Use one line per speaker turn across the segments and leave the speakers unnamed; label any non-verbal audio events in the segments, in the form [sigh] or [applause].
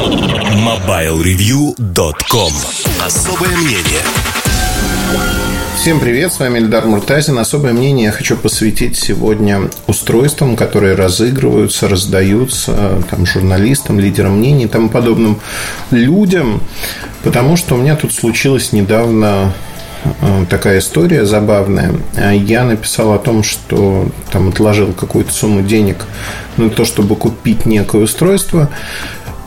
MobileReview.com Особое мнение
Всем привет, с вами Эльдар Муртазин. Особое мнение я хочу посвятить сегодня устройствам, которые разыгрываются, раздаются там, журналистам, лидерам мнений и тому подобным людям, потому что у меня тут случилась недавно э, такая история забавная. Я написал о том, что там отложил какую-то сумму денег на то, чтобы купить некое устройство.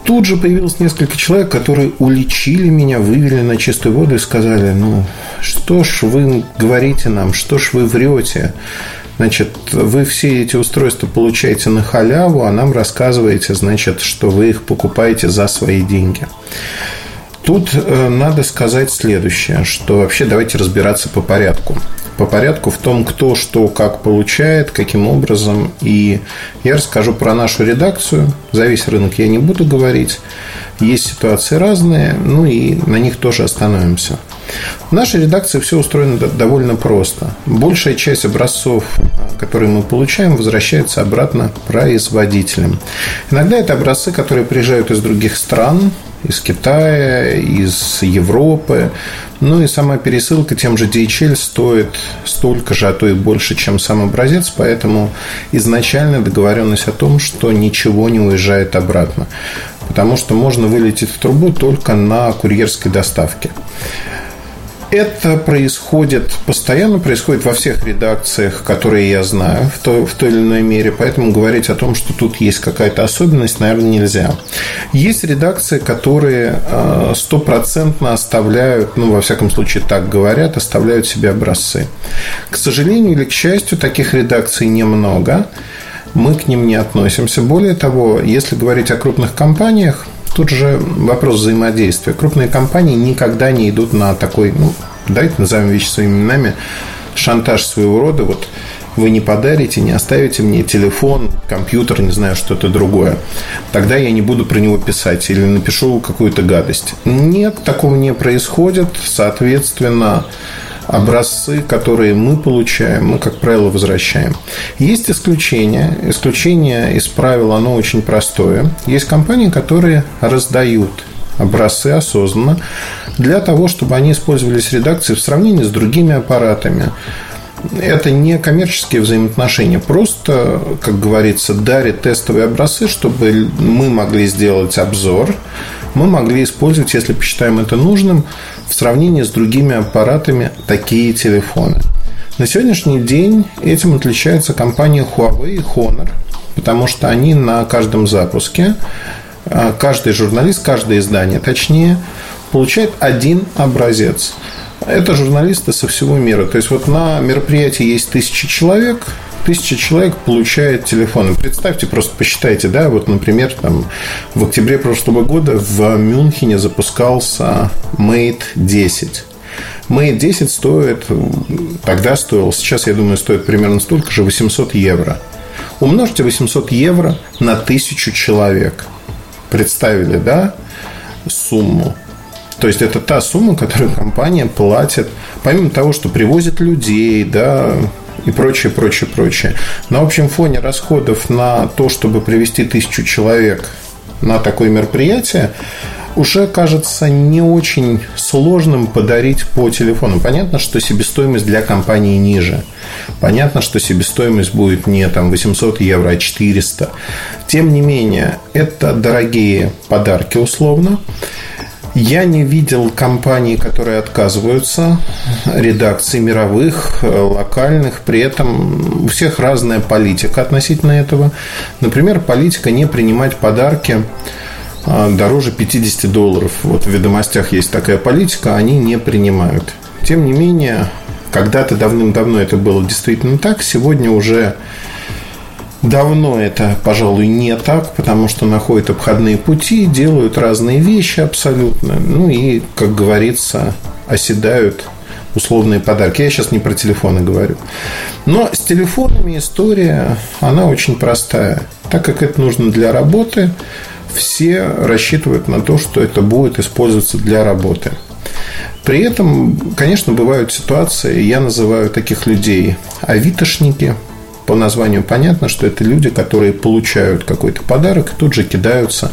Тут же появилось несколько человек, которые уличили меня, вывели на чистую воду и сказали, ну, что ж вы говорите нам, что ж вы врете? Значит, вы все эти устройства получаете на халяву, а нам рассказываете, значит, что вы их покупаете за свои деньги. Тут э, надо сказать следующее, что вообще давайте разбираться по порядку по порядку в том, кто что как получает, каким образом. И я расскажу про нашу редакцию. За весь рынок я не буду говорить. Есть ситуации разные, ну и на них тоже остановимся. В нашей редакции все устроено довольно просто. Большая часть образцов, которые мы получаем, возвращается обратно производителям. Иногда это образцы, которые приезжают из других стран, из Китая, из Европы. Ну и сама пересылка тем же DHL стоит столько же, а то и больше, чем сам образец, поэтому изначально договоренность о том, что ничего не уезжает обратно. Потому что можно вылететь в трубу только на курьерской доставке. Это происходит постоянно, происходит во всех редакциях, которые я знаю в той, в той или иной мере, поэтому говорить о том, что тут есть какая-то особенность, наверное, нельзя. Есть редакции, которые э, стопроцентно оставляют, ну, во всяком случае, так говорят, оставляют себе образцы. К сожалению или к счастью, таких редакций немного мы к ним не относимся. Более того, если говорить о крупных компаниях, Тут же вопрос взаимодействия. Крупные компании никогда не идут на такой, ну, давайте назовем вещи своими именами, шантаж своего рода. Вот вы не подарите, не оставите мне телефон, компьютер, не знаю, что-то другое. Тогда я не буду про него писать или напишу какую-то гадость. Нет, такого не происходит. Соответственно, образцы, которые мы получаем, мы, как правило, возвращаем. Есть исключения. Исключение из правил, оно очень простое. Есть компании, которые раздают образцы осознанно для того, чтобы они использовались в редакции в сравнении с другими аппаратами. Это не коммерческие взаимоотношения, просто, как говорится, дарят тестовые образцы, чтобы мы могли сделать обзор, мы могли использовать, если посчитаем это нужным, в сравнении с другими аппаратами такие телефоны. На сегодняшний день этим отличается компания Huawei и Honor, потому что они на каждом запуске, а, каждый журналист, каждое издание, точнее, получает один образец. Это журналисты со всего мира. То есть, вот на мероприятии есть тысячи человек, тысяча человек получает телефоны. Представьте, просто посчитайте, да, вот, например, там, в октябре прошлого года в Мюнхене запускался Mate 10. Mate 10 стоит, тогда стоил, сейчас, я думаю, стоит примерно столько же, 800 евро. Умножьте 800 евро на тысячу человек. Представили, да, сумму? То есть это та сумма, которую компания платит, помимо того, что привозит людей, да, и прочее, прочее, прочее. На общем фоне расходов на то, чтобы привести тысячу человек на такое мероприятие, уже кажется не очень сложным подарить по телефону. Понятно, что себестоимость для компании ниже. Понятно, что себестоимость будет не там 800 евро, а 400. Тем не менее, это дорогие подарки условно. Я не видел компаний, которые отказываются, редакций мировых, локальных. При этом у всех разная политика относительно этого. Например, политика не принимать подарки а, дороже 50 долларов. Вот в ведомостях есть такая политика, они не принимают. Тем не менее, когда-то давным-давно это было действительно так, сегодня уже Давно это, пожалуй, не так, потому что находят обходные пути, делают разные вещи абсолютно. Ну и, как говорится, оседают условные подарки. Я сейчас не про телефоны говорю. Но с телефонами история, она очень простая. Так как это нужно для работы, все рассчитывают на то, что это будет использоваться для работы. При этом, конечно, бывают ситуации, я называю таких людей авитошники – по названию понятно, что это люди, которые получают какой-то подарок и тут же кидаются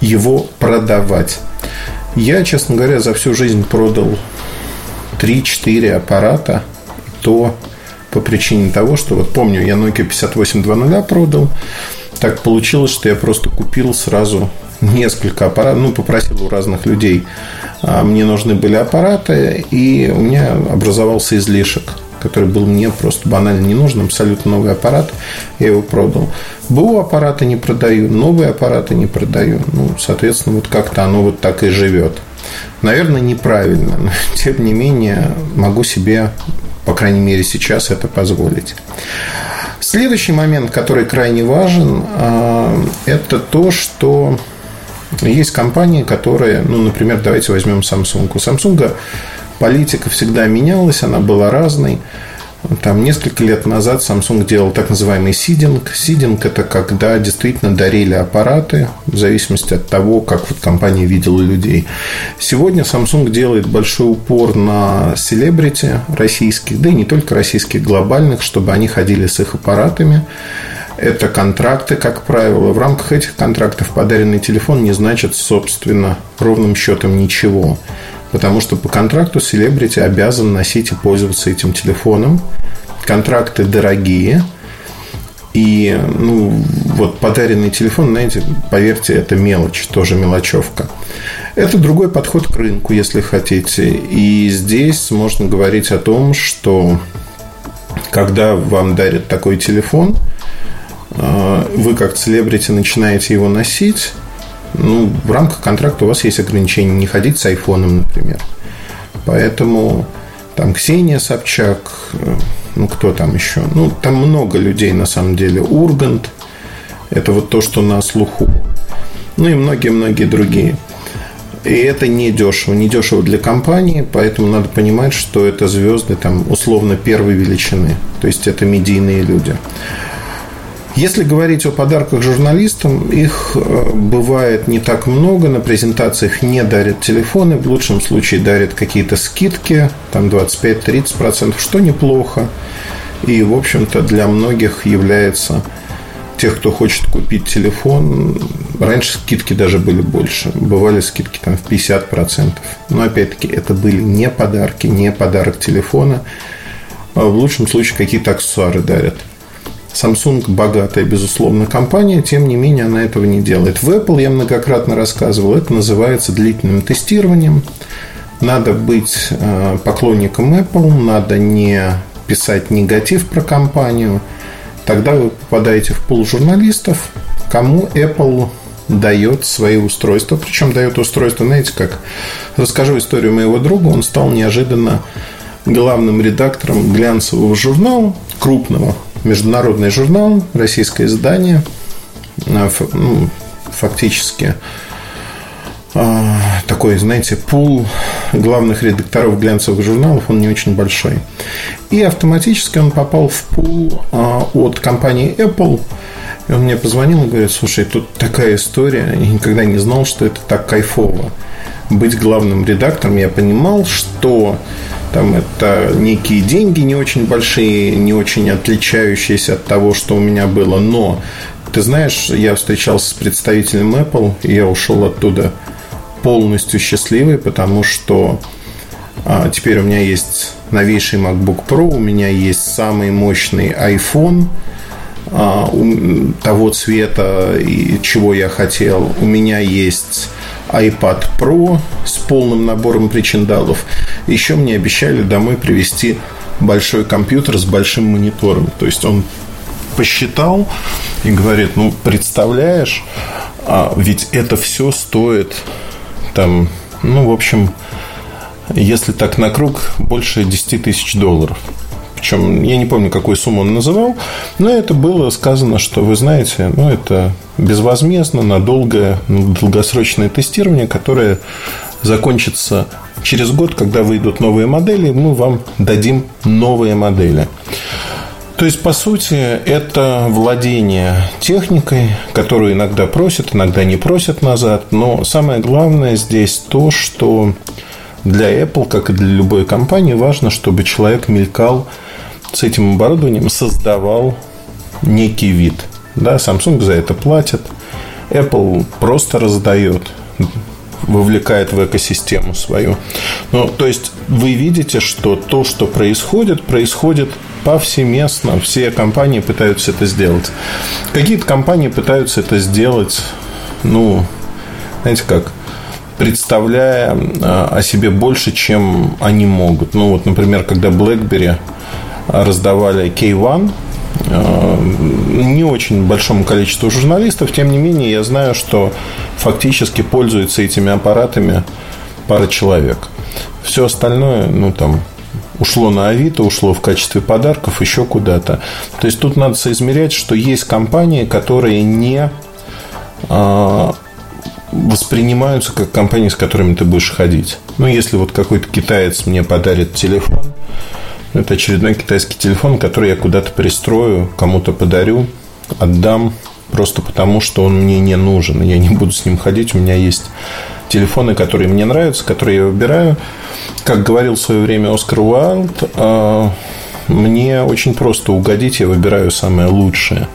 его продавать. Я, честно говоря, за всю жизнь продал 3-4 аппарата, то по причине того, что вот помню, я Nokia 5820 продал, так получилось, что я просто купил сразу несколько аппаратов, ну, попросил у разных людей. А, мне нужны были аппараты, и у меня образовался излишек, который был мне просто банально не нужен, абсолютно новый аппарат, я его продал. БУ аппараты не продаю, новые аппараты не продаю. Ну, соответственно, вот как-то оно вот так и живет. Наверное, неправильно, но [laughs] тем не менее могу себе, по крайней мере, сейчас это позволить. Следующий момент, который крайне важен, а, это то, что есть компании, которые, ну, например, давайте возьмем Samsung. У Samsung политика всегда менялась, она была разной. Там несколько лет назад Samsung делал так называемый сидинг. Сидинг – это когда действительно дарили аппараты в зависимости от того, как вот компания видела людей. Сегодня Samsung делает большой упор на селебрити российских, да и не только российских, глобальных, чтобы они ходили с их аппаратами. Это контракты, как правило. В рамках этих контрактов подаренный телефон не значит, собственно, ровным счетом ничего. Потому что по контракту селебрити обязан носить и пользоваться этим телефоном. Контракты дорогие. И, ну, вот подаренный телефон, знаете, поверьте, это мелочь, тоже мелочевка. Это другой подход к рынку, если хотите. И здесь можно говорить о том, что когда вам дарят такой телефон – а, вы как селебрити начинаете его носить, ну, в рамках контракта у вас есть ограничение не ходить с айфоном, например. Поэтому там Ксения Собчак, э, ну, кто там еще? Ну, там много людей, на самом деле. Ургант, это вот то, что на слуху. Ну, и многие-многие другие. И это не дешево, не дешево для компании, поэтому надо понимать, что это звезды там условно первой величины. То есть это медийные люди. Если говорить о подарках журналистам, их э, бывает не так много. На презентациях не дарят телефоны, в лучшем случае дарят какие-то скидки, там 25-30%, что неплохо. И, в общем-то, для многих является тех, кто хочет купить телефон, раньше скидки даже были больше. Бывали скидки там в 50%. Но, опять-таки, это были не подарки, не подарок телефона. А в лучшем случае какие-то аксессуары дарят. Samsung богатая, безусловно, компания, тем не менее она этого не делает. В Apple я многократно рассказывал, это называется длительным тестированием. Надо быть э, поклонником Apple, надо не писать негатив про компанию. Тогда вы попадаете в пул журналистов, кому Apple дает свои устройства. Причем дает устройство, знаете, как расскажу историю моего друга. Он стал неожиданно главным редактором глянцевого журнала, крупного, международный журнал, российское издание, а, ну, фактически а, такой, знаете, пул главных редакторов глянцевых журналов, он не очень большой. И автоматически он попал в пул а, от компании Apple. И он мне позвонил и говорит, слушай, тут такая история, я никогда не знал, что это так кайфово. Быть главным редактором, я понимал, что там это некие деньги не очень большие, не очень отличающиеся от того, что у меня было. Но, ты знаешь, я встречался с представителем Apple, и я ушел оттуда полностью счастливый, потому что а, теперь у меня есть новейший MacBook Pro, у меня есть самый мощный iPhone того цвета, чего я хотел. У меня есть iPad Pro с полным набором причиндалов. Еще мне обещали домой привезти большой компьютер с большим монитором. То есть он посчитал и говорит, ну, представляешь, а ведь это все стоит там, ну, в общем, если так на круг, больше 10 тысяч долларов. Причем я не помню, какую сумму он называл, но это было сказано, что вы знаете, ну, это безвозмездно, на долгое, долгосрочное тестирование, которое закончится через год, когда выйдут новые модели, мы вам дадим новые модели. То есть, по сути, это владение техникой, которую иногда просят, иногда не просят назад. Но самое главное здесь то, что для Apple, как и для любой компании, важно, чтобы человек мелькал с этим оборудованием, создавал некий вид. Да, Samsung за это платит. Apple просто раздает вовлекает в экосистему свою. Ну, то есть вы видите, что то, что происходит, происходит повсеместно. Все компании пытаются это сделать. Какие-то компании пытаются это сделать, ну, знаете как, представляя а, о себе больше, чем они могут. Ну, вот, например, когда BlackBerry раздавали K1, а, не очень большому количеству журналистов, тем не менее, я знаю, что фактически пользуются этими аппаратами пара человек. Все остальное, ну, там, ушло на Авито, ушло в качестве подарков, еще куда-то. То есть тут надо соизмерять, что есть компании, которые не а, воспринимаются как компании, с которыми ты будешь ходить. Ну, если вот какой-то китаец мне подарит телефон, это очередной китайский телефон, который я куда-то пристрою, кому-то подарю, отдам, просто потому, что он мне не нужен. Я не буду с ним ходить. У меня есть телефоны, которые мне нравятся, которые я выбираю. Как говорил в свое время Оскар Уайлд, а, мне очень просто угодить, я выбираю самое лучшее.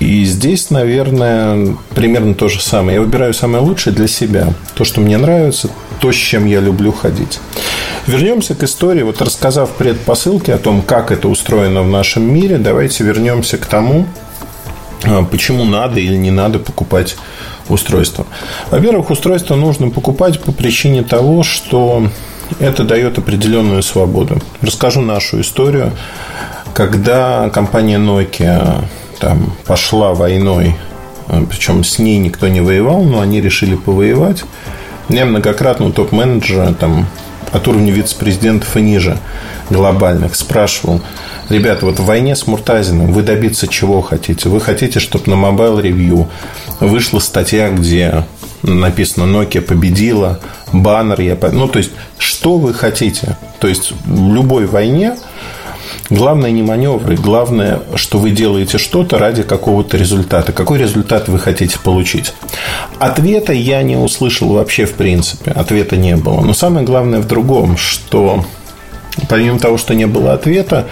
И здесь, наверное, примерно то же самое. Я выбираю самое лучшее для себя. То, что мне нравится, то, с чем я люблю ходить. Вернемся к истории. Вот рассказав предпосылки о том, как это устроено в нашем мире, давайте вернемся к тому, а, почему надо или не надо покупать устройство. Во-первых, устройство нужно покупать по причине того, что это дает определенную свободу. Расскажу нашу историю. Когда компания Nokia там, пошла войной, а, причем с ней никто не воевал, но они решили повоевать, меня многократно топ-менеджера там, от уровня вице-президентов и ниже глобальных спрашивал, ребята, вот в войне с Муртазиным вы добиться чего хотите? Вы хотите, чтобы на Mobile Review вышла статья, где написано Nokia победила, баннер, я... ну, то есть, что вы хотите? То есть, в любой войне Главное не маневры, главное, что вы делаете что-то ради какого-то результата. Какой результат вы хотите получить? Ответа я не услышал вообще в принципе. Ответа не было. Но самое главное в другом, что помимо того, что не было ответа,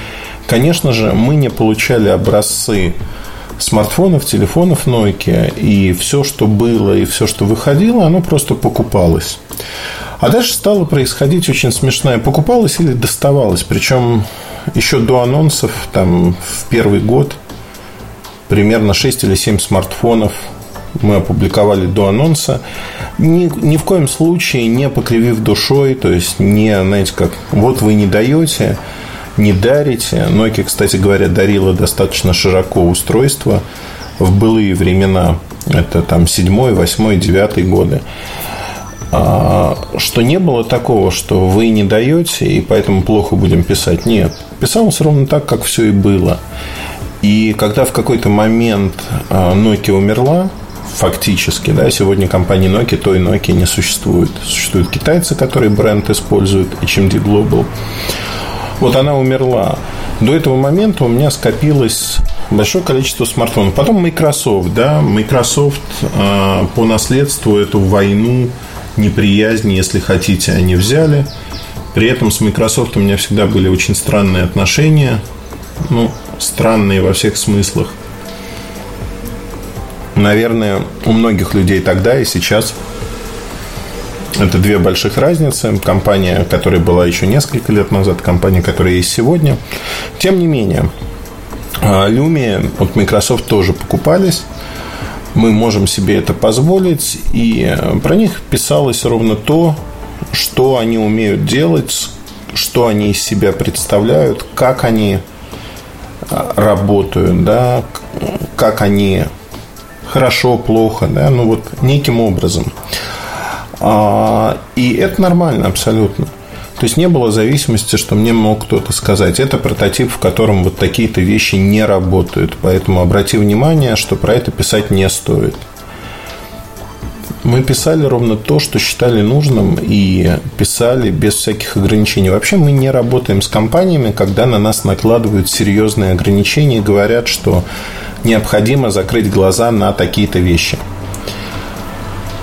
конечно же, мы не получали образцы смартфонов, телефонов Nokia, и все, что было, и все, что выходило, оно просто покупалось. А дальше стало происходить очень смешное. Покупалось или доставалось. Причем еще до анонсов, там, в первый год, примерно 6 или 7 смартфонов мы опубликовали до анонса. Ни, ни в коем случае не покривив душой, то есть не, знаете, как вот вы не даете, не дарите. Nokia, кстати говоря, дарила достаточно широко устройство в былые времена. Это там седьмой, восьмой, девятый годы. А, что не было такого, что вы не даете, и поэтому плохо будем писать. Нет. Писалось ровно так, как все и было. И когда в какой-то момент а, Nokia умерла, фактически, да, сегодня компании Nokia, той Nokia не существует. Существуют китайцы, которые бренд используют, HMD Global. Вот она умерла. До этого момента у меня скопилось большое количество смартфонов. Потом Microsoft, да, Microsoft э, по наследству эту войну неприязнь, если хотите, они взяли. При этом с Microsoft у меня всегда были очень странные отношения. Ну, странные во всех смыслах. Наверное, у многих людей тогда и сейчас это две больших разницы. Компания, которая была еще несколько лет назад, компания, которая есть сегодня. Тем не менее, Lumia от Microsoft тоже покупались мы можем себе это позволить. И про них писалось ровно то, что они умеют делать, что они из себя представляют, как они а, работают, да, как они хорошо, плохо, да, ну вот неким образом. А, и это нормально абсолютно. То есть не было зависимости, что мне мог кто-то сказать. Это прототип, в котором вот такие-то вещи не работают. Поэтому обрати внимание, что про это писать не стоит. Мы писали ровно то, что считали нужным, и писали без всяких ограничений. Вообще мы не работаем с компаниями, когда на нас накладывают серьезные ограничения и говорят, что необходимо закрыть глаза на такие-то вещи.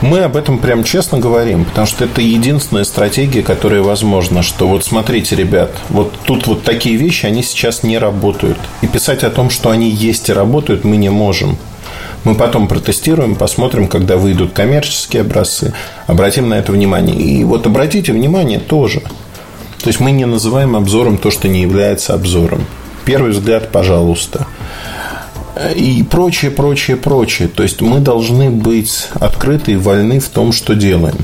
Мы об этом прям честно говорим, потому что это единственная стратегия, которая возможна, что вот смотрите, ребят, вот тут вот такие вещи, они сейчас не работают. И писать о том, что они есть и работают, мы не можем. Мы потом протестируем, посмотрим, когда выйдут коммерческие образцы, обратим на это внимание. И вот обратите внимание тоже. То есть мы не называем обзором то, что не является обзором. Первый взгляд, пожалуйста. И прочее, прочее, прочее. То есть мы должны быть открыты и вольны в том, что делаем.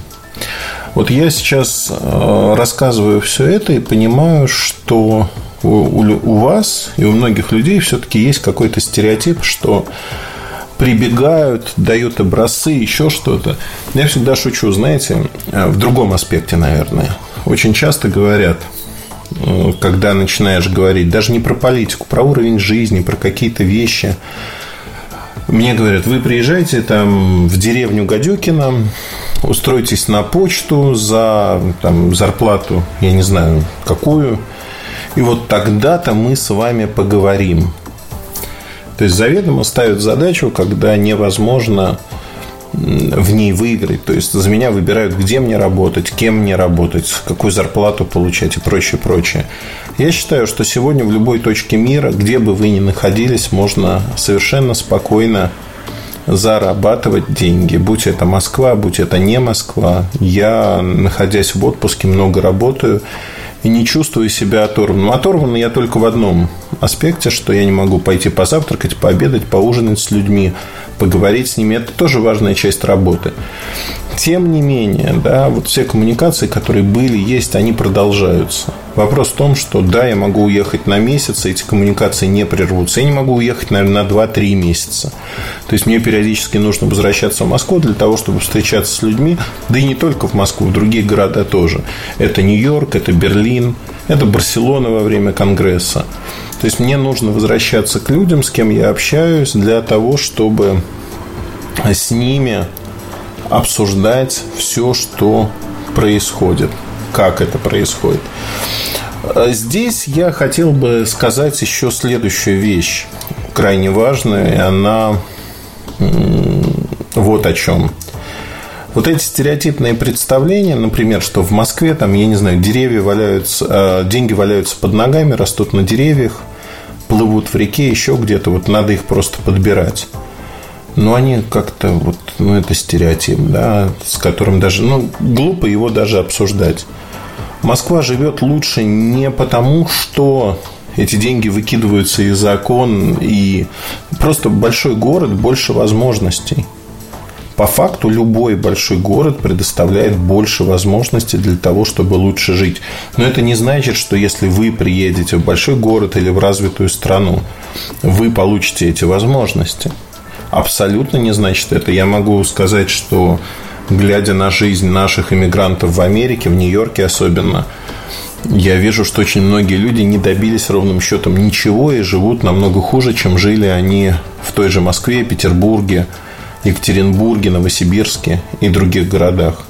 Вот я сейчас э, рассказываю все это и понимаю, что у вас и у многих людей все-таки есть какой-то стереотип, что прибегают, дают образцы, еще что-то. Я всегда шучу, знаете, э, в другом аспекте, наверное. Очень часто говорят, когда начинаешь говорить даже не про политику, про уровень жизни, про какие-то вещи. Мне говорят, вы приезжаете там в деревню Гадюкина, устроитесь на почту за там, зарплату, я не знаю, какую, и вот тогда-то мы с вами поговорим. То есть заведомо ставят задачу, когда невозможно в ней выиграть. То есть за меня выбирают, где мне работать, кем мне работать, какую зарплату получать и прочее, прочее. Я считаю, что сегодня в любой точке мира, где бы вы ни находились, можно совершенно спокойно зарабатывать деньги. Будь это Москва, будь это не Москва. Я, находясь в отпуске, много работаю и не чувствую себя оторванным. Оторван я только в одном аспекте, что я не могу пойти позавтракать, пообедать, поужинать с людьми, поговорить с ними. Это тоже важная часть работы. Тем не менее, да, вот все коммуникации, которые были, есть, они продолжаются. Вопрос в том, что да, я могу уехать на месяц, эти коммуникации не прервутся. Я не могу уехать, наверное, на 2-3 месяца. То есть мне периодически нужно возвращаться в Москву для того, чтобы встречаться с людьми, да и не только в Москву, в другие города тоже. Это Нью-Йорк, это Берлин, это Барселона во время Конгресса. То есть мне нужно возвращаться к людям, с кем я общаюсь, для того, чтобы с ними обсуждать все, что происходит, как это происходит. Здесь я хотел бы сказать еще следующую вещь, крайне важную, и она вот о чем. Вот эти стереотипные представления, например, что в Москве, там, я не знаю, деревья валяются, э, деньги валяются под ногами, растут на деревьях, плывут в реке, еще где-то, вот надо их просто подбирать. Но они как-то вот, ну, это стереотип, да, с которым даже, ну, глупо его даже обсуждать. Москва живет лучше не потому, что эти деньги выкидываются из окон, и просто большой город больше возможностей – по факту любой большой город предоставляет больше возможностей для того, чтобы лучше жить. Но это не значит, что если вы приедете в большой город или в развитую страну, вы получите эти возможности. Абсолютно не значит это. Я могу сказать, что глядя на жизнь наших иммигрантов в Америке, в Нью-Йорке особенно, я вижу, что очень многие люди не добились ровным счетом ничего и живут намного хуже, чем жили они в той же Москве, Петербурге, Екатеринбурге, Новосибирске и других городах.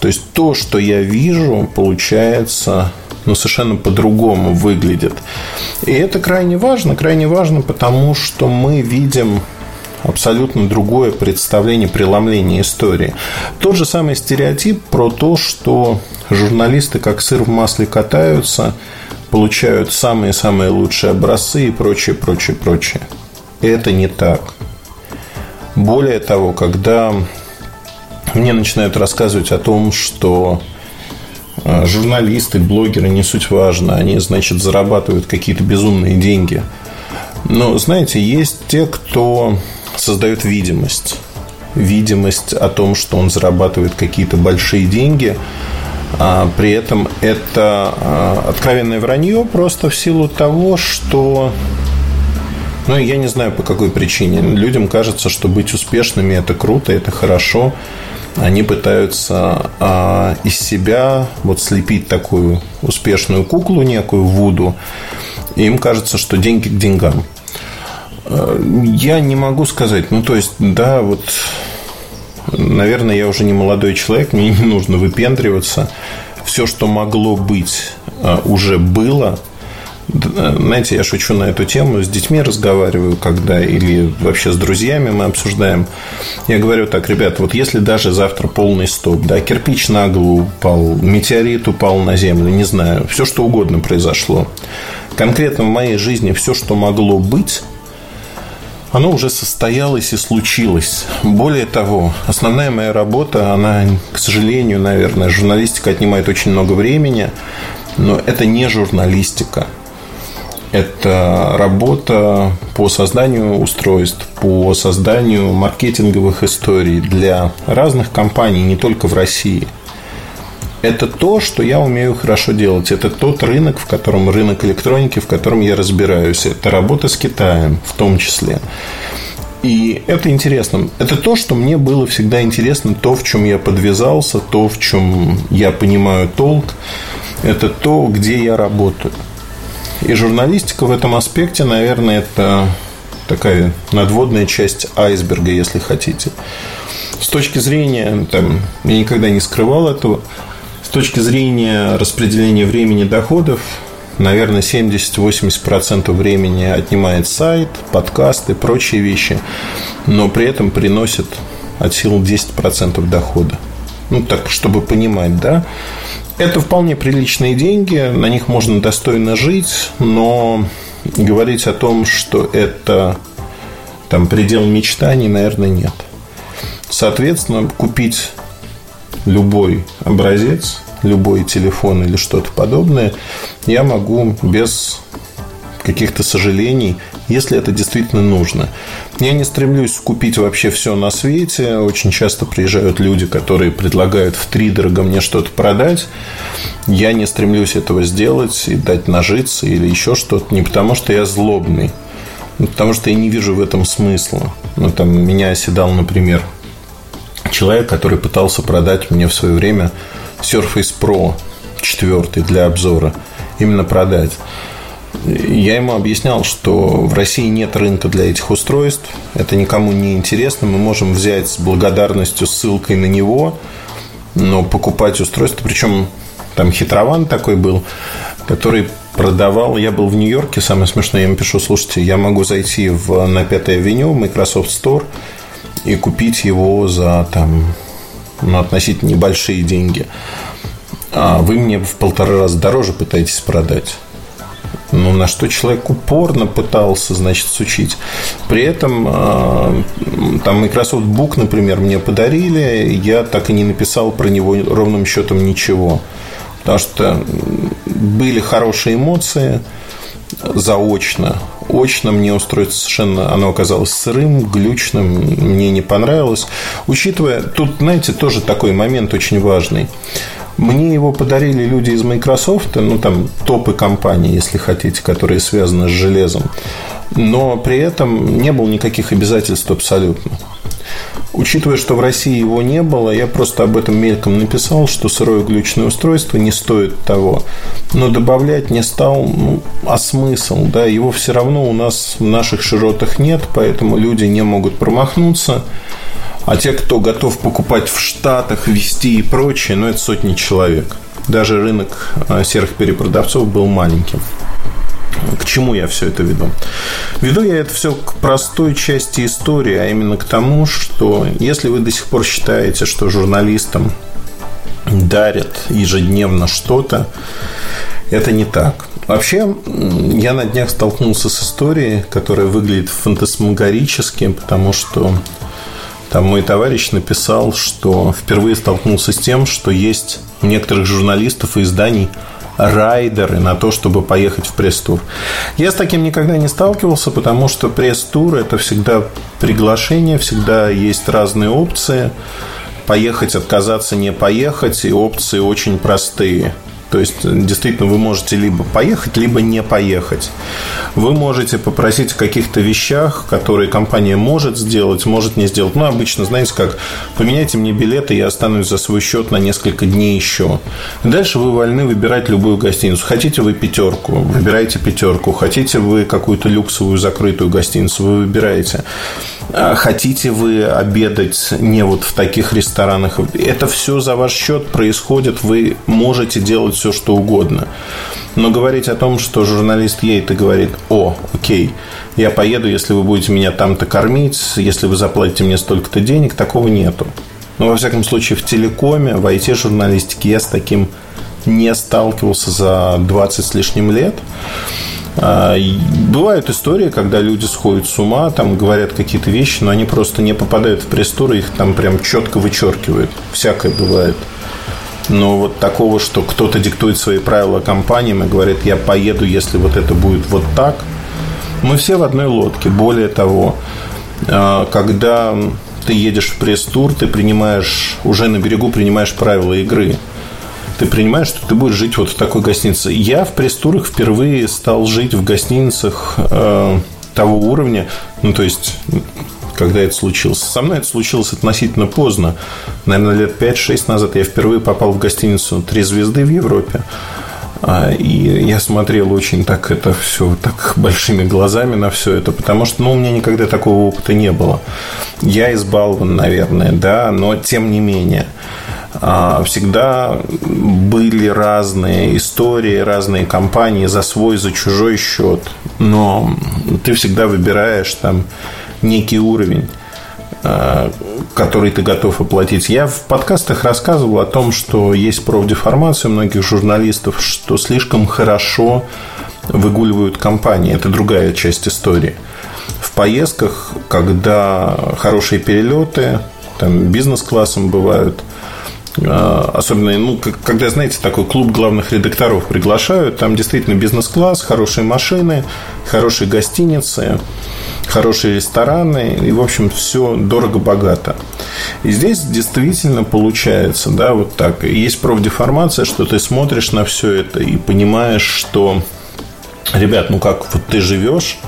То есть то, что я вижу, получается, ну, совершенно по-другому выглядит. И это крайне важно, крайне важно, потому что мы видим абсолютно другое представление, преломление истории. Тот же самый стереотип про то, что журналисты как сыр в масле катаются, получают самые-самые лучшие образцы и прочее, прочее, прочее. Это не так. Более того, когда мне начинают рассказывать о том, что э, журналисты, блогеры, не суть важно, они, значит, зарабатывают какие-то безумные деньги. Но, знаете, есть те, кто создает видимость. Видимость о том, что он зарабатывает какие-то большие деньги, а при этом это э, откровенное вранье просто в силу того, что ну, я не знаю по какой причине. Людям кажется, что быть успешными это круто, это хорошо. Они пытаются а, из себя вот слепить такую успешную куклу некую Вуду. И им кажется, что деньги к деньгам. А, я не могу сказать, ну то есть, да, вот, наверное, я уже не молодой человек, мне не нужно выпендриваться. Все, что могло быть, а, уже было – знаете, я шучу на эту тему, с детьми разговариваю, когда или вообще с друзьями мы обсуждаем. Я говорю так, ребят, вот если даже завтра полный стоп, да, кирпич на голову упал, метеорит упал на землю, не знаю, все что угодно произошло. Конкретно в моей жизни все, что могло быть, оно уже состоялось и случилось. Более того, основная моя работа, она, к сожалению, наверное, журналистика отнимает очень много времени, но это не журналистика. Это работа по созданию устройств, по созданию маркетинговых историй для разных компаний, не только в России. Это то, что я умею хорошо делать. Это тот рынок, в котором рынок электроники, в котором я разбираюсь. Это работа с Китаем в том числе. И это интересно. Это то, что мне было всегда интересно, то, в чем я подвязался, то, в чем я понимаю толк. Это то, где я работаю. И журналистика в этом аспекте, наверное, это такая надводная часть айсберга, если хотите. С точки зрения, там, я никогда не скрывал этого, с точки зрения распределения времени доходов, наверное, 70-80% времени отнимает сайт, подкасты, прочие вещи, но при этом приносит от сил 10% дохода. Ну, так, чтобы понимать, да. Это вполне приличные деньги, на них можно достойно жить, но говорить о том, что это там предел мечтаний, наверное, нет. Соответственно, купить любой образец, любой телефон или что-то подобное, я могу без каких-то сожалений, если это действительно нужно. Я не стремлюсь купить вообще все на свете. Очень часто приезжают люди, которые предлагают в три дорого мне что-то продать. Я не стремлюсь этого сделать и дать нажиться или еще что-то. Не потому, что я злобный, а потому что я не вижу в этом смысла. Ну, там, меня оседал, например, человек, который пытался продать мне в свое время Surface Pro 4 для обзора. Именно продать. Я ему объяснял, что в России нет рынка для этих устройств, это никому не интересно, мы можем взять с благодарностью ссылкой на него, но покупать устройство, причем там хитрован такой был, который продавал, я был в Нью-Йорке, самое смешное, я ему пишу, слушайте, я могу зайти в, на 5 авеню, Microsoft Store и купить его за там, ну, относительно небольшие деньги. А вы мне в полтора раза дороже пытаетесь продать. Ну, на что человек упорно пытался, значит, сучить. При этом а, там Microsoft Book, например, мне подарили, я так и не написал про него ровным счетом ничего. Потому что были хорошие эмоции заочно. Очно мне устроить совершенно оно оказалось сырым, глючным, мне не понравилось. Учитывая, тут, знаете, тоже такой момент очень важный. Мне его подарили люди из Microsoft, ну, там, топы компании, если хотите, которые связаны с железом. Но при этом не было никаких обязательств абсолютно. Учитывая, что в России его не было, я просто об этом мельком написал, что сырое глючное устройство не стоит того. Но добавлять не стал, ну, а смысл, да, его все равно у нас в наших широтах нет, поэтому люди не могут промахнуться. А те, кто готов покупать в Штатах, вести и прочее, ну, это сотни человек. Даже рынок а, серых перепродавцов был маленьким. К чему я все это веду? Веду я это все к простой части истории, а именно к тому, что если вы до сих пор считаете, что журналистам дарят ежедневно что-то, это не так. Вообще, я на днях столкнулся с историей, которая выглядит фантасмагорически, потому что там мой товарищ написал, что впервые столкнулся с тем, что есть у некоторых журналистов и изданий райдеры на то, чтобы поехать в пресс-тур. Я с таким никогда не сталкивался, потому что пресс-тур – это всегда приглашение, всегда есть разные опции. Поехать, отказаться, не поехать, и опции очень простые. То есть, действительно, вы можете либо поехать, либо не поехать. Вы можете попросить о каких-то вещах, которые компания может сделать, может не сделать. Ну, обычно, знаете, как поменяйте мне билеты, я останусь за свой счет на несколько дней еще. Дальше вы вольны выбирать любую гостиницу. Хотите вы пятерку, выбирайте пятерку. Хотите вы какую-то люксовую закрытую гостиницу, вы выбираете. А хотите вы обедать не вот в таких ресторанах. Это все за ваш счет происходит. Вы можете делать все, что угодно. Но говорить о том, что журналист едет и говорит, о, окей, я поеду, если вы будете меня там-то кормить, если вы заплатите мне столько-то денег, такого нету. Но, во всяком случае, в телекоме, в IT-журналистике я с таким не сталкивался за 20 с лишним лет. А, бывают истории, когда люди сходят с ума, там говорят какие-то вещи, но они просто не попадают в пресс-тур, их там прям четко вычеркивают. Всякое бывает. Но вот такого, что кто-то диктует свои правила компаниям и говорит, я поеду, если вот это будет вот так. Мы все в одной лодке. Более того, а, когда ты едешь в пресс-тур, ты принимаешь, уже на берегу принимаешь правила игры ты принимаешь, что ты будешь жить вот в такой гостинице. Я в пресс-турах впервые стал жить в гостиницах э, того уровня, ну, то есть когда это случилось. Со мной это случилось относительно поздно. Наверное, лет 5-6 назад я впервые попал в гостиницу «Три звезды» в Европе. А, и я смотрел очень так это все так большими глазами на все это, потому что ну, у меня никогда такого опыта не было. Я избалован, наверное, да, но тем не менее – а, всегда были разные истории, разные компании за свой, за чужой счет. Но ты всегда выбираешь там некий уровень а, который ты готов оплатить. Я в подкастах рассказывал о том, что есть профдеформация многих журналистов, что слишком хорошо выгуливают компании. Это другая часть истории. В поездках, когда хорошие перелеты, там бизнес-классом бывают – а, особенно, ну, когда, знаете, такой клуб главных редакторов приглашают, там действительно бизнес-класс, хорошие машины, хорошие гостиницы, хорошие рестораны, и, в общем, все дорого-богато. И здесь действительно получается, да, вот так. Есть профдеформация, что ты смотришь на все это и понимаешь, что, ребят, ну как, вот ты живешь,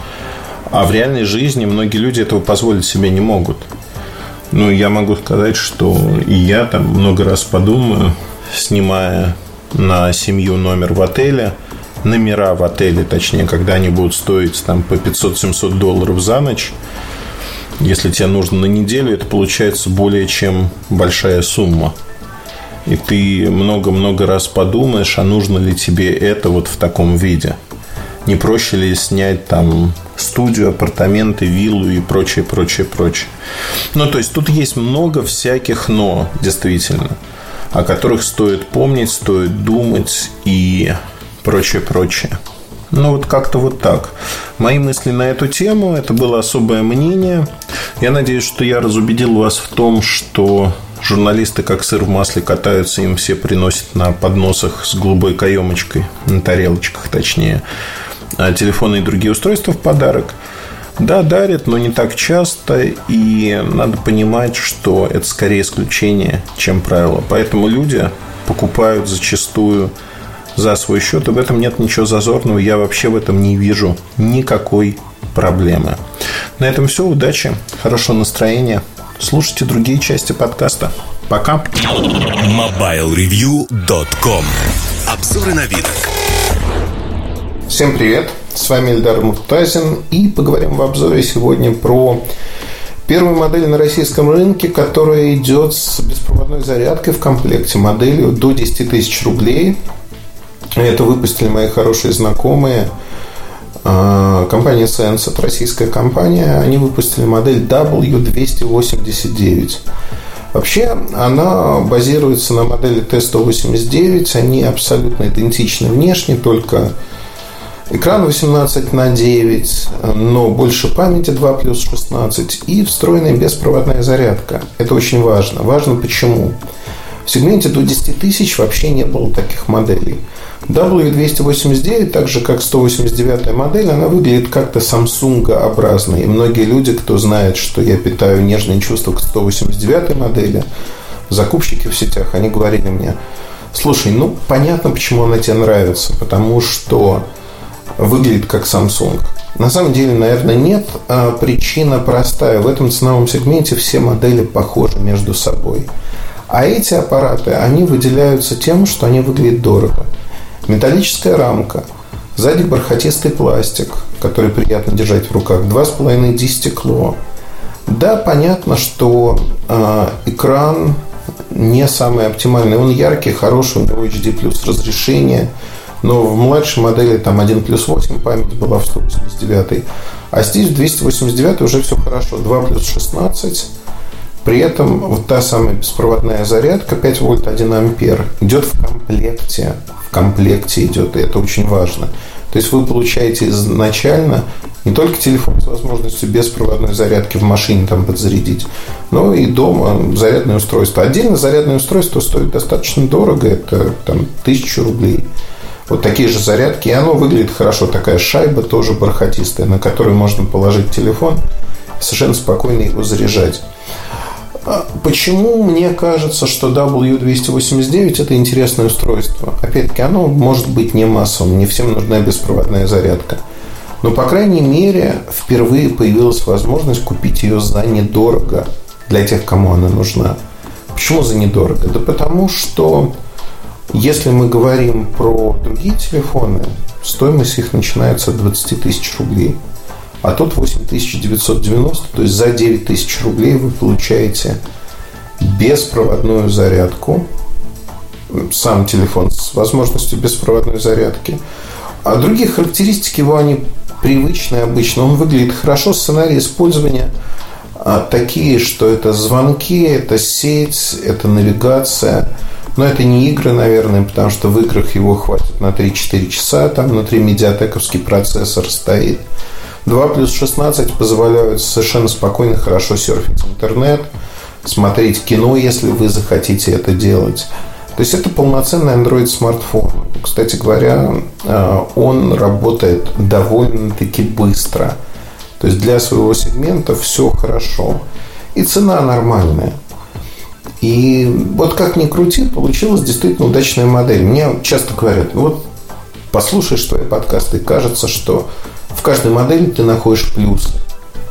а в реальной жизни многие люди этого позволить себе не могут. Ну, я могу сказать, что и я там много раз подумаю, снимая на семью номер в отеле, номера в отеле, точнее, когда они будут стоить там по 500-700 долларов за ночь, если тебе нужно на неделю, это получается более чем большая сумма. И ты много-много раз подумаешь, а нужно ли тебе это вот в таком виде. Не проще ли снять там студию, апартаменты, виллу и прочее, прочее, прочее. Ну, то есть, тут есть много всяких «но», действительно, о которых стоит помнить, стоит думать и прочее, прочее. Ну, вот как-то вот так. Мои мысли на эту тему, это было особое мнение. Я надеюсь, что я разубедил вас в том, что журналисты как сыр в масле катаются, им все приносят на подносах с голубой каемочкой, на тарелочках точнее, а, телефоны и другие устройства в подарок. Да, дарят, но не так часто, и надо понимать, что это скорее исключение, чем правило. Поэтому люди покупают зачастую за свой счет, и в этом нет ничего зазорного. Я вообще в этом не вижу никакой проблемы. На этом все. Удачи, хорошего настроения. Слушайте другие части подкаста. Пока.
MobileReview.com Обзоры на вид.
Всем привет! С вами Эльдар Муртазин и поговорим в обзоре сегодня про первую модель на российском рынке, которая идет с беспроводной зарядкой в комплекте, моделью до 10 тысяч рублей. Это выпустили мои хорошие знакомые. А, компания Sensat, российская компания, они выпустили модель W289. Вообще, она базируется на модели T189. Они абсолютно идентичны внешне, только Экран 18 на 9, но больше памяти 2 плюс 16 и встроенная беспроводная зарядка. Это очень важно. Важно почему? В сегменте до 10 тысяч вообще не было таких моделей. W289, так же как 189 модель, она выглядит как-то Samsung-образно. И многие люди, кто знает, что я питаю нежные чувства к 189 модели, закупщики в сетях, они говорили мне, слушай, ну понятно, почему она тебе нравится, потому что выглядит как Samsung. На самом деле, наверное, нет. А причина простая. В этом ценовом сегменте все модели похожи между собой. А эти аппараты, они выделяются тем, что они выглядят дорого. Металлическая рамка, сзади бархатистый пластик, который приятно держать в руках, 2,5D стекло. Да, понятно, что э, экран не самый оптимальный. Он яркий, хороший, у него HD плюс разрешение – но в младшей модели там 1 плюс 8 память была в 189. А здесь в 289 уже все хорошо. 2 плюс 16. При этом вот та самая беспроводная зарядка 5 вольт 1 ампер идет в комплекте. В комплекте идет, и это очень важно. То есть вы получаете изначально не только телефон с возможностью беспроводной зарядки в машине там подзарядить, но и дома зарядное устройство. Отдельно зарядное устройство стоит достаточно дорого, это там тысячу рублей. Вот такие же зарядки, и оно выглядит хорошо. Такая шайба тоже бархатистая, на которую можно положить телефон, совершенно спокойно его заряжать. А почему мне кажется, что W289 это интересное устройство? Опять-таки, оно может быть не массовым, не всем нужна беспроводная зарядка. Но, по крайней мере, впервые появилась возможность купить ее за недорого для тех, кому она нужна. Почему за недорого? Да потому что если мы говорим про другие телефоны, стоимость их начинается от 20 тысяч рублей. А тут 8990, то есть за 9 тысяч рублей вы получаете беспроводную зарядку, сам телефон с возможностью беспроводной зарядки. А другие характеристики его, они привычные обычно. Он выглядит хорошо, сценарий использования а, такие, что это звонки, это сеть, это навигация. Но это не игры, наверное, потому что в играх его хватит на 3-4 часа. Там внутри медиатековский процессор стоит. 2 плюс 16 позволяют совершенно спокойно, хорошо серфить интернет, смотреть кино, если вы захотите это делать. То есть это полноценный Android смартфон. Кстати говоря, э, он работает довольно-таки быстро. То есть для своего сегмента все хорошо. И цена нормальная. И вот как ни крути, получилась действительно удачная модель. Мне часто говорят, вот послушаешь твои подкасты, и кажется, что в каждой модели ты находишь плюсы.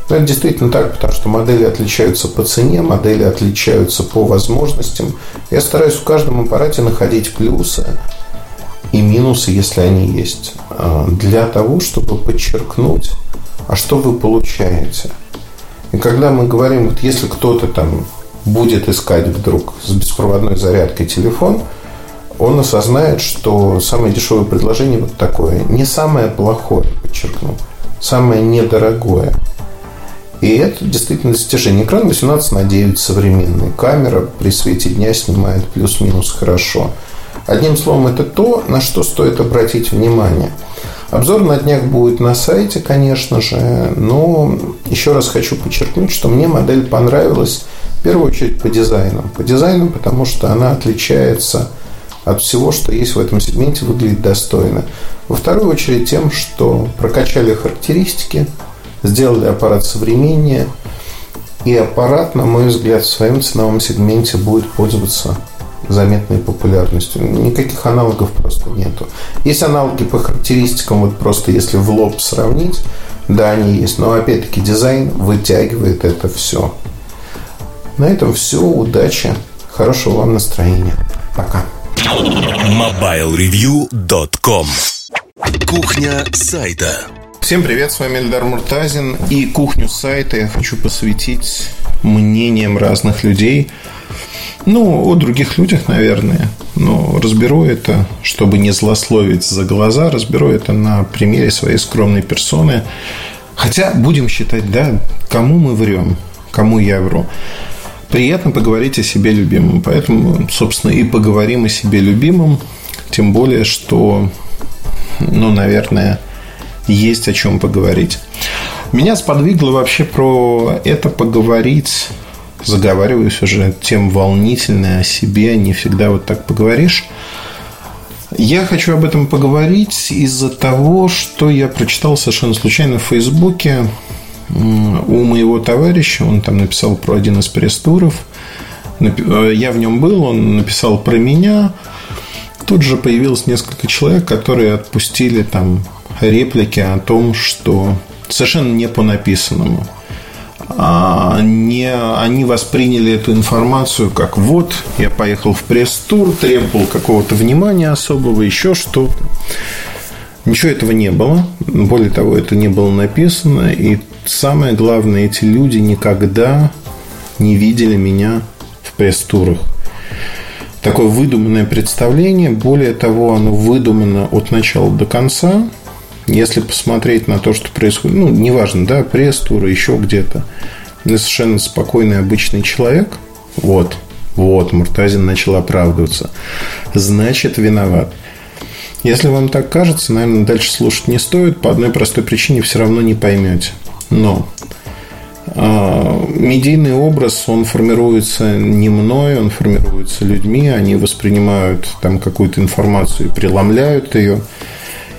Но это действительно так, потому что модели отличаются по цене, модели отличаются по возможностям. Я стараюсь в каждом аппарате находить плюсы и минусы, если они есть, а, для того, чтобы подчеркнуть, а что вы получаете. И когда мы говорим, вот если кто-то там будет искать вдруг с беспроводной зарядкой телефон, он осознает, что самое дешевое предложение вот такое. Не самое плохое, подчеркну, самое недорогое. И это действительно достижение. Экран 18 на 9 современный. Камера при свете дня снимает плюс-минус хорошо. Одним словом, это то, на что стоит обратить внимание. Обзор на днях будет на сайте, конечно же, но еще раз хочу подчеркнуть, что мне модель понравилась в первую очередь по дизайну. По дизайну, потому что она отличается от всего, что есть в этом сегменте, выглядит достойно. Во вторую очередь тем, что прокачали характеристики, сделали аппарат современнее, и аппарат, на мой взгляд, в своем ценовом сегменте будет пользоваться заметной популярностью. Никаких аналогов просто нету. Есть аналоги по характеристикам, вот просто если в лоб сравнить, да, они есть. Но опять-таки дизайн вытягивает это все. На этом все. Удачи. Хорошего вам настроения. Пока.
MobileReview.com Кухня сайта
Всем привет, с вами Эльдар Муртазин. И кухню сайта я хочу посвятить мнениям разных людей. Ну, о других людях, наверное. Но разберу это, чтобы не злословить за глаза, разберу это на примере своей скромной персоны. Хотя, будем считать, да, кому мы врем, кому я вру. Приятно поговорить о себе любимом. Поэтому, собственно, и поговорим о себе любимом. Тем более, что, ну, наверное, есть о чем поговорить. Меня сподвигло вообще про это поговорить. Заговариваюсь уже тем волнительно о себе, не всегда вот так поговоришь. Я хочу об этом поговорить из-за того, что я прочитал совершенно случайно в Фейсбуке у моего товарища, он там написал про один из пресс-туров. Э, я в нем был, он написал про меня. Тут же появилось несколько человек, которые отпустили там реплики о том, что совершенно не по написанному. А не, они восприняли эту информацию как вот, я поехал в пресс-тур, требовал какого-то внимания особого, еще что-то. Ничего этого не было. Более того, это не было написано. И самое главное, эти люди никогда не видели меня в пресс-турах. Такое выдуманное представление. Более того, оно выдумано от начала до конца. Если посмотреть на то, что происходит, ну, неважно, да, пресс-тур, еще где-то, совершенно спокойный, обычный человек, вот, вот, Муртазин начал оправдываться, значит, виноват. Если вам так кажется, наверное, дальше слушать не стоит. По одной простой причине все равно не поймете. Но а, медийный образ, он формируется не мной, он формируется людьми, они воспринимают там какую-то информацию и преломляют ее.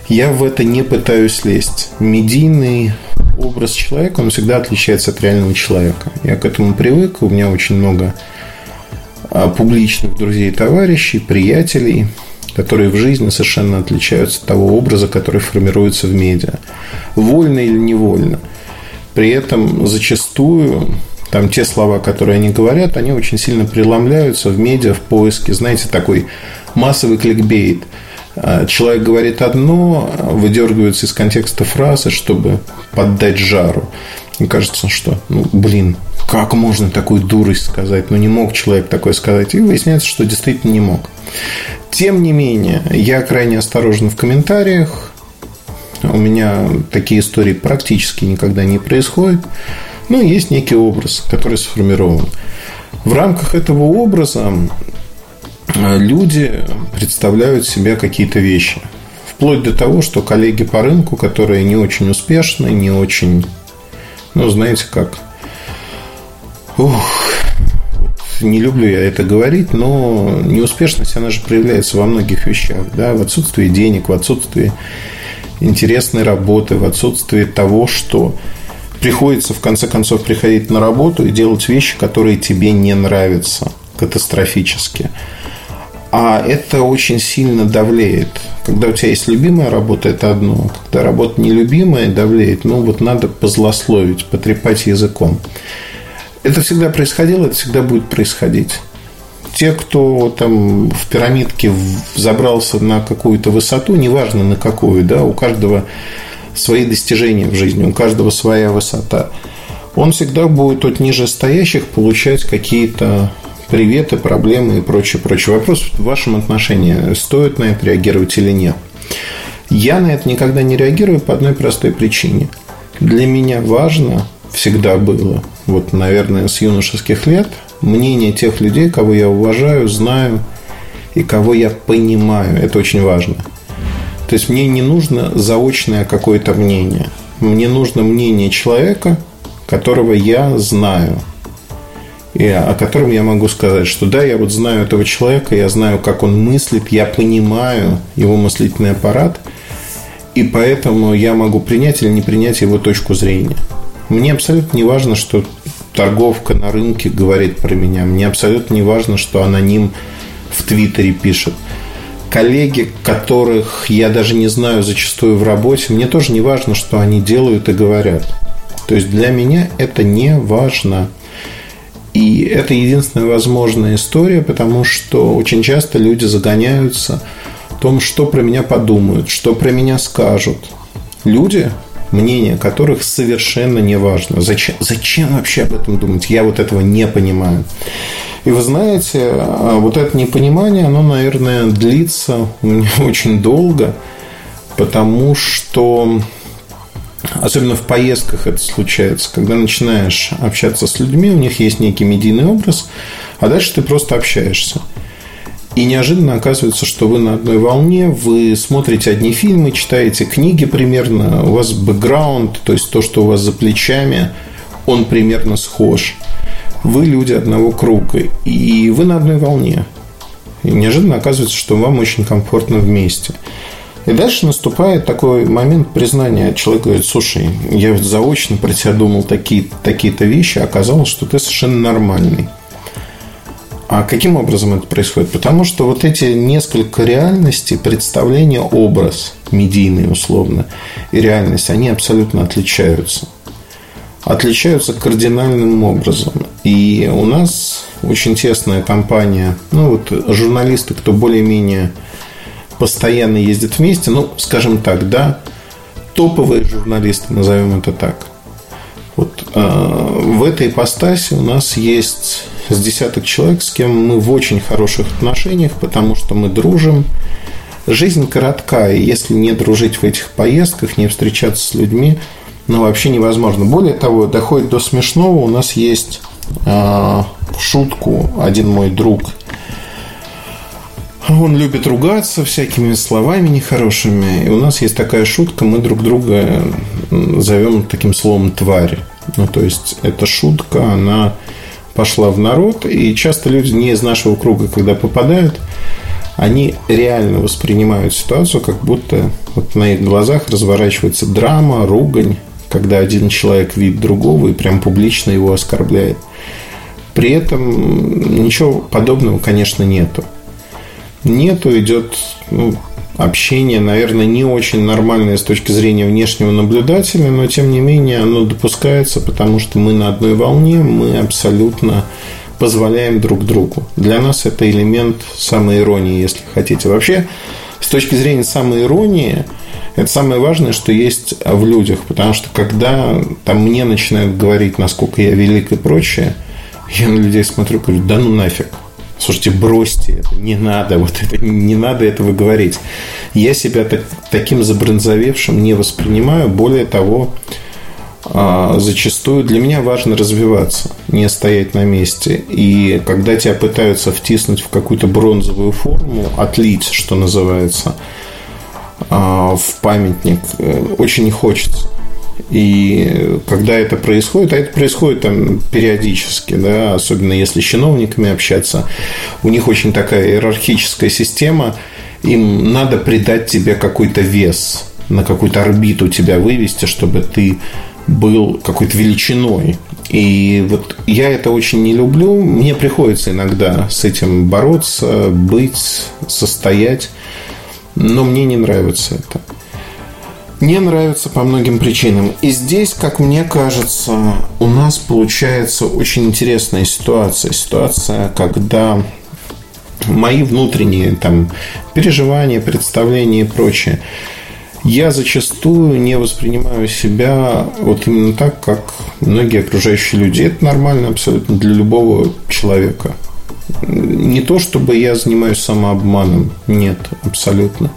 Я в это не пытаюсь лезть. Медийный образ человека, он всегда отличается от реального человека. Я к этому привык, у меня очень много а, публичных друзей товарищей, приятелей, которые в жизни совершенно отличаются от того образа, который формируется в медиа. Вольно или невольно. При этом зачастую там те слова, которые они говорят, они очень сильно преломляются в медиа, в поиске. Знаете, такой массовый кликбейт. А, человек говорит одно, выдергивается из контекста фразы, чтобы поддать жару. Мне кажется, что, ну, блин, как можно такую дурость сказать? Ну, не мог человек такое сказать. И выясняется, что действительно не мог. Тем не менее, я крайне осторожен в комментариях. У меня такие истории практически никогда не происходят. Но есть некий образ, который сформирован. В рамках этого образа э, люди представляют себе какие-то вещи. Вплоть до того, что коллеги по рынку, которые не очень успешны, не очень, ну, знаете как, ух, не люблю я это говорить, но неуспешность, она же проявляется во многих вещах. Да? В отсутствии денег, в отсутствии интересной работы, в отсутствии того, что приходится в конце концов приходить на работу и делать вещи, которые тебе не нравятся катастрофически. А это очень сильно давлеет. Когда у тебя есть любимая работа, это одно. Когда работа нелюбимая, давлеет. Ну, вот надо позлословить, потрепать языком. Это всегда происходило, это всегда будет происходить. Те, кто там в пирамидке забрался на какую-то высоту, неважно на какую, да, у каждого свои достижения в жизни, у каждого своя высота. Он всегда будет от ниже стоящих получать какие-то приветы, проблемы и прочее, прочее. Вопрос в вашем отношении, стоит на это реагировать или нет. Я на это никогда не реагирую по одной простой причине. Для меня важно всегда было вот, наверное, с юношеских лет, мнение тех людей, кого я уважаю, знаю и кого я понимаю. Это очень важно. То есть мне не нужно заочное какое-то мнение. Мне нужно мнение человека, которого я знаю. И о котором я могу сказать, что да, я вот знаю этого человека, я знаю, как он мыслит, я понимаю его мыслительный аппарат, и поэтому я могу принять или не принять его точку зрения. Мне абсолютно не важно, что торговка на рынке говорит про меня. Мне абсолютно не важно, что аноним в Твиттере пишет. Коллеги, которых я даже не знаю зачастую в работе, мне тоже не важно, что они делают и говорят. То есть для меня это не важно. И это единственная возможная история, потому что очень часто люди загоняются в том, что про меня подумают, что про меня скажут. Люди мнение которых совершенно не важно. Зачем, зачем вообще об этом думать? Я вот этого не понимаю. И вы знаете, а, вот это непонимание, оно, наверное, длится у меня [laughs] очень долго, потому что Особенно в поездках это случается, когда начинаешь общаться с людьми, у них есть некий медийный образ, а дальше ты просто общаешься. И неожиданно оказывается, что вы на одной волне, вы смотрите одни фильмы, читаете книги примерно, у вас бэкграунд, то есть то, что у вас за плечами, он примерно схож. Вы люди одного круга, и вы на одной волне. И неожиданно оказывается, что вам очень комфортно вместе. И дальше наступает такой момент признания. Человек говорит, слушай, я заочно про тебя думал такие, такие-то вещи, а оказалось, что ты совершенно нормальный. А каким образом это происходит? Потому что вот эти несколько реальностей, представления, образ медийный условно и реальность, они абсолютно отличаются. Отличаются кардинальным образом. И у нас очень тесная компания, ну вот журналисты, кто более-менее постоянно ездит вместе, ну, скажем так, да, топовые журналисты, назовем это так. Вот э, в этой ипостаси у нас есть с десяток человек, с кем мы в очень хороших отношениях, потому что мы дружим. Жизнь коротка, и если не дружить в этих поездках, не встречаться с людьми, ну, вообще невозможно. Более того, доходит до смешного. У нас есть э, шутку один мой друг Он любит ругаться всякими словами нехорошими. И у нас есть такая шутка, мы друг друга зовем таким словом «твари». Ну, то есть, эта шутка, она пошла в народ, и часто люди не из нашего круга, когда попадают, они реально воспринимают ситуацию, как будто вот на их глазах разворачивается драма, ругань, когда один человек видит другого и прям публично его оскорбляет. При этом ничего подобного, конечно, нету. Нету, идет ну, общение, наверное, не очень нормальное с точки зрения внешнего наблюдателя, но тем не менее оно допускается, потому что мы на одной волне, мы абсолютно позволяем друг другу. Для нас это элемент самоиронии, если хотите. Вообще, с точки зрения самоиронии, это самое важное, что есть в людях, потому что когда там мне начинают говорить, насколько я велик и прочее, я на людей смотрю и говорю, да ну нафиг. Слушайте, бросьте это, не надо, вот это, не надо этого говорить. Я себя так, таким забронзовевшим не воспринимаю. Более того, а, зачастую для меня важно развиваться, не стоять на месте. И когда тебя пытаются втиснуть в какую-то бронзовую форму, отлить, что называется, а, в памятник, э, очень не хочется. И когда это происходит, а это происходит там периодически, да, особенно если с чиновниками общаться, у них очень такая иерархическая система, им надо придать тебе какой-то вес, на какую-то орбиту тебя вывести, чтобы ты был какой-то величиной. И вот я это очень не люблю. Мне приходится иногда с этим бороться, быть, состоять. Но мне не нравится это не нравится по многим причинам. И здесь, как мне кажется, у нас получается очень интересная ситуация. Ситуация, когда мои внутренние там, переживания, представления и прочее, я зачастую не воспринимаю себя вот именно так, как многие окружающие люди. Это нормально абсолютно для любого человека. Не то, чтобы я занимаюсь самообманом. Нет, абсолютно.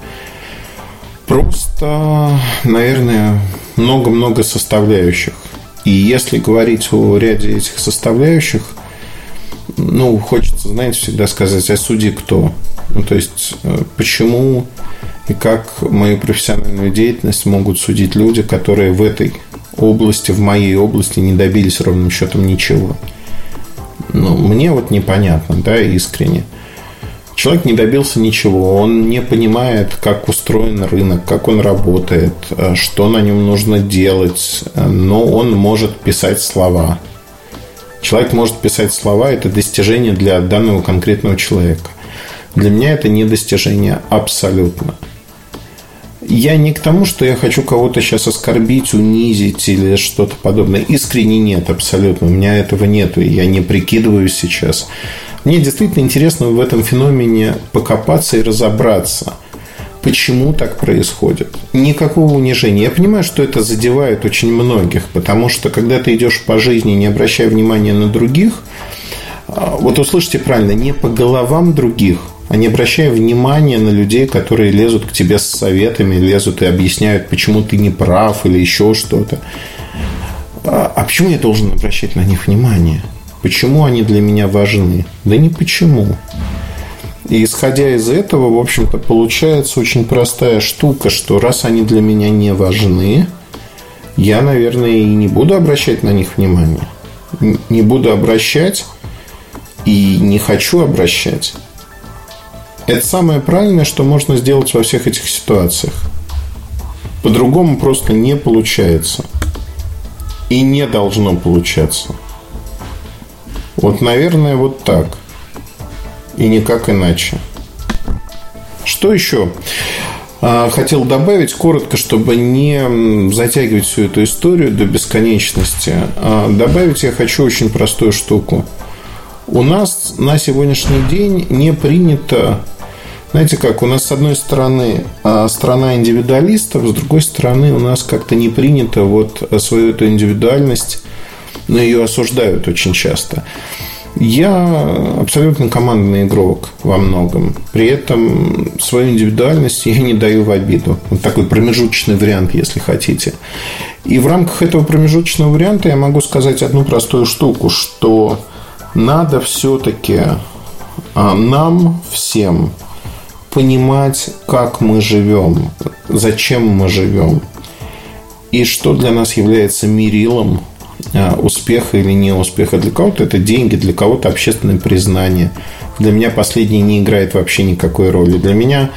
Просто, наверное, много-много составляющих. И если говорить о ряде этих составляющих, ну, хочется, знаете, всегда сказать, а судьи кто? Ну, то есть, э, почему и как мою профессиональную деятельность могут судить люди, которые в этой области, в моей области не добились ровным счетом ничего. Ну, мне вот непонятно, да, искренне. Человек не добился ничего, он не понимает, как устроен рынок, как он работает, э, что на нем нужно делать, э, но он может писать слова. Человек может писать слова, это достижение для данного конкретного человека. Для меня это не достижение абсолютно. Я не к тому, что я хочу кого-то сейчас оскорбить, унизить или что-то подобное. Искренне нет, абсолютно. У меня этого нет, я не прикидываюсь сейчас. Мне действительно интересно в этом феномене покопаться и разобраться, почему так происходит. Никакого унижения. Я понимаю, что это задевает очень многих, потому что когда ты идешь по жизни, не обращая внимания на других, а, вот услышите правильно, не по головам других, а не обращая внимания на людей, которые лезут к тебе с советами, лезут и объясняют, почему ты не прав или еще что-то. А, а почему я должен обращать на них внимание? Почему они для меня важны? Да не почему. И исходя из этого, в общем-то, получается очень простая штука, что раз они для меня не важны, я, наверное, и не буду обращать на них внимание. Не буду обращать и не хочу обращать. Это самое правильное, что можно сделать во всех этих ситуациях. По-другому просто не получается. И не должно получаться. Вот, наверное, вот так. И никак иначе. Что еще? А, хотел добавить коротко, чтобы не затягивать всю эту историю до бесконечности. А, добавить я хочу очень простую штуку. У нас на сегодняшний день не принято знаете как, у нас с одной стороны а, страна индивидуалистов, с другой стороны у нас как-то не принято вот свою эту индивидуальность но ее осуждают очень часто. Я абсолютно командный игрок во многом. При этом свою индивидуальность я не даю в обиду. Вот такой промежуточный вариант, если хотите. И в рамках этого промежуточного варианта я могу сказать одну простую штуку, что надо все-таки а, нам всем понимать, как мы живем, зачем мы живем, и что для нас является мерилом успеха или неуспеха. Для кого-то это деньги, для кого-то общественное признание. Для меня последнее не играет вообще никакой роли. Для меня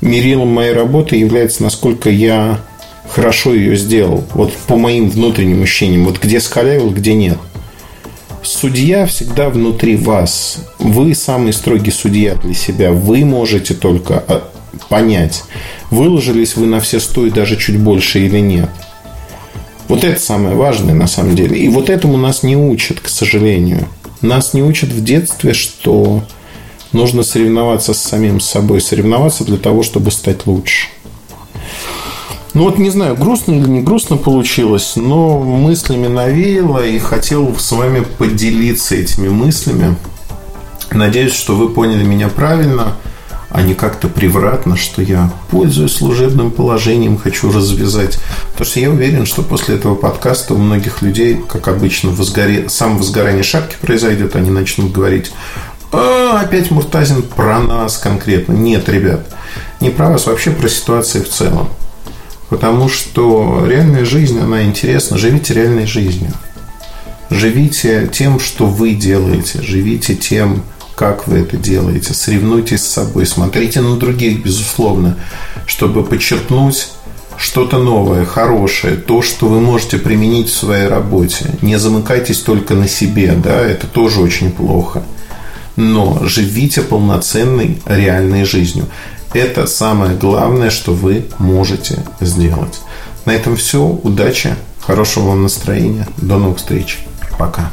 мерилом моей работы является, насколько я хорошо ее сделал. Вот по моим внутренним ощущениям. Вот где скалявил, где нет. Судья всегда внутри вас. Вы самый строгий судья для себя. Вы можете только а, понять, выложились вы на все сто и даже чуть больше или нет. Вот это самое важное на самом деле. И вот этому нас не учат, к сожалению. Нас не учат в детстве, что нужно соревноваться с самим собой, соревноваться для того, чтобы стать лучше. Ну вот не знаю, грустно или не грустно получилось, но мыслями навеяло и хотел с вами поделиться этими мыслями. Надеюсь, что вы поняли меня правильно – а не как-то превратно, что я, пользуясь служебным положением, хочу развязать. Потому что я уверен, что после этого подкаста у многих людей, как обычно, возгоре... сам возгорание шапки произойдет, они начнут говорить, а, опять Муртазин про нас конкретно. Нет, ребят, не про вас, вообще про ситуацию в целом. Потому что реальная жизнь, она интересна. Живите реальной жизнью. Живите тем, что вы делаете. Живите тем, как вы это делаете, соревнуйтесь с собой, смотрите на других, безусловно, чтобы подчеркнуть что-то новое, хорошее, то, что вы можете применить в своей работе. Не замыкайтесь только на себе, да, это тоже очень плохо. Но живите полноценной, реальной жизнью. Это самое главное, что вы можете сделать. На этом все. Удачи, хорошего вам настроения. До новых встреч. Пока.